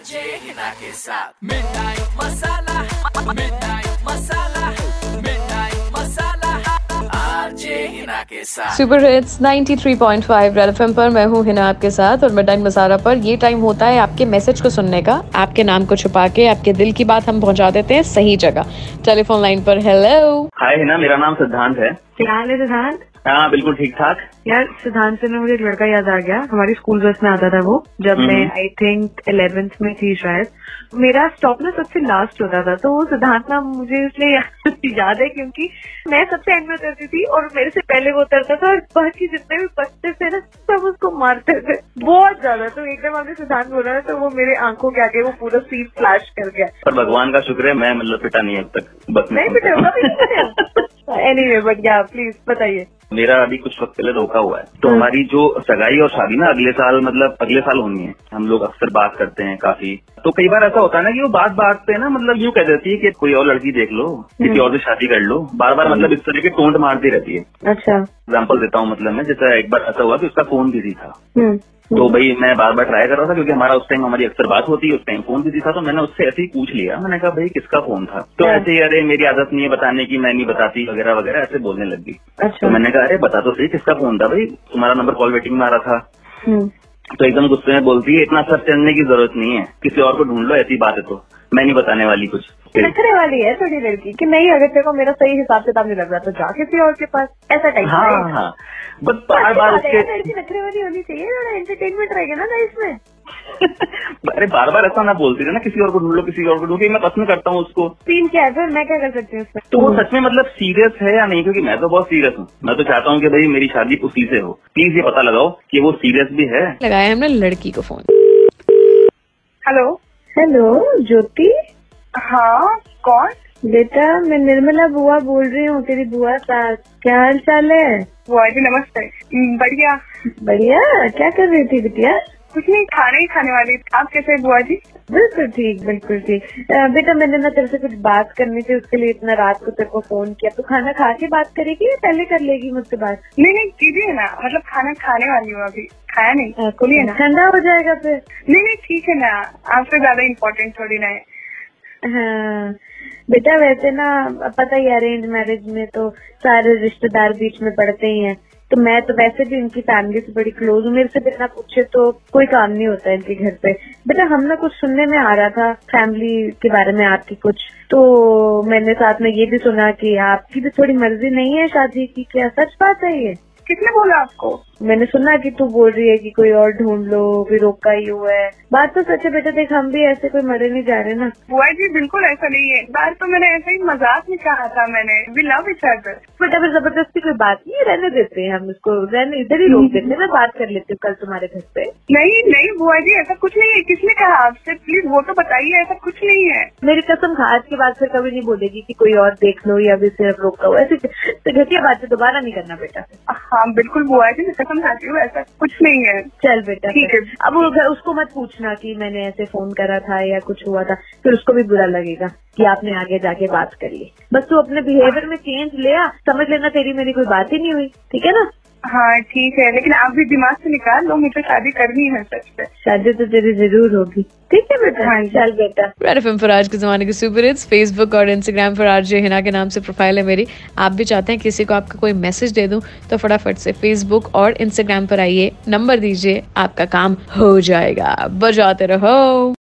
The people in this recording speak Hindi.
आरजे हिना के साथ midnight masala midnight masala midnight masala RJ Hina के साथ सुपर हिट्स 93.5 रेड एफएम पर मैं हूँ हिना आपके साथ और मिडनाइट मसाला पर ये टाइम होता है आपके मैसेज को सुनने का। आपके नाम को छुपा के आपके दिल की बात हम पहुँचा देते हैं सही जगह। टेलीफोन लाइन पर हेलो हाय हिना मेरा नाम सिद्धांत है। क्या हाल है सिद्धांत? हाँ बिल्कुल ठीक ठाक। यार सिद्धांत से मुझे एक लड़का याद आ गया। हमारी स्कूल बस में आता था वो जब मैं हम्म। आई थिंक इलेवेंथ में थी शायद। मेरा स्टॉप ना सबसे लास्ट होता था तो वो सिद्धांत ना मुझे इसलिए याद है क्योंकि मैं सबसे एंड में उतरती थी और मेरे से पहले वो उतरता था और बाकी जितने भी बच्चे थे ना सब उसको मारते थे। बहुत ज़्यादा तो एकदम आपने सिद्धांत बोला ना तो वो मेरे आँखों के आगे वो पूरा सीन फ्लैश कर गया। पर भगवान का शुक्र है मैं मतलब पिटा नहीं अब तक बस नहीं बेटा anyway but yeah please बताइए। मेरा अभी कुछ वक्त पहले धोखा हुआ है। तो हम्म। हमारी जो सगाई और शादी ना अगले साल मतलब अगले साल होनी है। हम लोग अक्सर बात करते हैं काफ़ी। तो कई बार ऐसा होता है ना कि वो बात बात पे ना मतलब यूँ कह देती है कि कोई और लड़की देख लो किसी हम्म। और से शादी कर लो। बार बार मतलब इस तरह के टोंट मारती रहती है। अच्छा। एग्ज़ाम्पल देता हूँ मतलब मैं जैसा एक बार ऐसा हुआ कि उसका फ़ोन बिज़ी था। हम्म। तो भाई मैं बार बार ट्राई कर रहा था क्योंकि हमारा उस टाइम हमारी अक्सर बात होती है उस टाइम फ़ोन भी था तो मैंने उससे ऐसे ही पूछ लिया। मैंने कहा भाई किसका फ़ोन था? तो हाँ। ऐसे ही अरे मेरी आदत नहीं है बताने की मैं नहीं बताती वगैरह वगैरह ऐसे बोलने लग गई। अच्छा। तो मैंने कहा अरे बता तो सही किसका फ़ोन था? भाई तुम्हारा नंबर कॉल वेटिंग में आ रहा था। हम्म। तो एकदम गुस्से में बोलती है इतना सर चढ़ने की ज़रूरत नहीं है किसी और को ढूंढ लो ऐसी बात है तो। मैं नहीं बताने वाली कुछ। नखरे वाली है थोड़ी लड़की कि नहीं अगर तेरे को मेरा सही हिसाब किताब नहीं लग रहा तो जा किसी और के पास। ऐसा टाइप हाँ हाँ। बस बार बार उसके लड़की नखरे वाली होनी चाहिए थोड़ा एंटरटेनमेंट रहेगा ना लाइफ में। अरे बार बार ऐसा ना बोलती रहे ना? किसी और को ढूंढ लो किसी और को ढूंढ मैं पसंद करता हूँ उसको। सीन क्या है फिर? मैं क्या कर सकती हूँ तो वो सच में मतलब सीरियस है या नहीं? क्योंकि मैं तो बहुत सीरियस हूँ। मैं तो चाहता हूँ कि भाई मेरी शादी उसी से हो। प्लीज़ ये पता लगाओ कि वो सीरियस भी है। लगाया हमने लड़की को फ़ोन हेलो हेलो ज्योति हाँ कौन? बेटा मैं निर्मला बुआ बोल रही हूँ तेरी बुआ सास क्या हाल चाल है? बुआ जी नमस्ते। हम्म, बढ़िया। बढ़िया क्या कर रही थी बिटिया? कुछ नहीं खाना ही खाने वाली थी। आप कैसे बुआ जी? बिल्कुल ठीक बिल्कुल ठीक। बेटा मैंने ना तेरे से कुछ बात करनी थी उसके लिए इतना रात को तेरे को फ़ोन किया। तो खाना खा के बात करेगी या पहले कर लेगी मुझसे बात? नहीं नहीं कीजिए ना। मतलब खाना खाने वाली हूँ अभी। खाया नहीं? खुलिए ना। ठंडा हो जाएगा फिर? नहीं नहीं ठीक है ना। आपसे ज़्यादा इम्पोर्टेंट थोड़ी ना है। हाँ। बेटा वैसे ना पता ही अरेंज मैरिज में तो सारे रिश्तेदार बीच में पड़ते ही हैं। तो मैं तो वैसे भी उनकी फैमिली से बड़ी क्लोज हूँ। मेरे से बिना पूछे तो कोई काम नहीं होता इनके घर पे। बेटा, हम ना कुछ सुनने में आ रहा था फैमिली के बारे में आपकी कुछ। तो मैंने साथ में ये भी सुना कि आपकी भी थोड़ी मर्ज़ी नहीं है शादी की। क्या सच बात है ये? किसने बोला आपको? मैंने सुना कि तू बोल रही है कि कोई और ढूंढ लो कोई रोका ही हुआ है। बात तो सच है बेटा देख हम भी ऐसे कोई मरे नहीं जा रहे ना। बुआ जी बिल्कुल ऐसा नहीं है। बात तो मैंने ऐसे ही मज़ाक में कहा था मैंने। वी लव इच अदर बेटा फिर ज़बरदस्ती कोई बात नहीं रहने देते हैं हम इसको। रहने इधर ही रोक देते मैं बात कर लेती हूँ कल तुम्हारे घर पे। नहीं नहीं बुआ जी ऐसा कुछ नहीं है। किसने कहा आपसे? प्लीज़ वो तो बताइए ऐसा कुछ नहीं है। मेरी कसम खा आज के बाद फिर कभी नहीं बोलेगी कि कोई और देख लो या भी सिर्फ़ रोक लो। ऐसी तो घटिया बातें दोबारा नहीं करना बेटा। हाँ बिल्कुल बुआ जी मैं कसम खाती हूँ ऐसा कुछ नहीं है। चल बेटा ठीक है। अब वो उसको मत पूछना कि मैंने ऐसे फ़ोन करा था या कुछ हुआ था फिर उसको भी बुरा लगेगा कि आपने आगे जाके बात कर। ली बस तू अपने बिहेवियर में चेंज ले आ समझ लेना तेरी मेरी कोई बात ही नहीं हुई ठीक है ना? हाँ ठीक है। लेकिन आप भी दिमाग से निकाल लो मुझे शादी करनी है सच पे शादी तो तेरी ज़रूर होगी। ठीक है बेटा? हाँ चल बेटा। रेड एफएम पर आज के जमाने के सुपर हिट्स फेसबुक और इंस्टाग्राम पर आरजे हिना के नाम से प्रोफ़ाइल है मेरी। आप भी चाहते हैं किसी को आपका कोई मैसेज दे दूँ तो फटाफट से फेसबुक और इंस्टाग्राम पर आइए। नंबर दीजिए आपका काम हो जाएगा। बजाते रहो।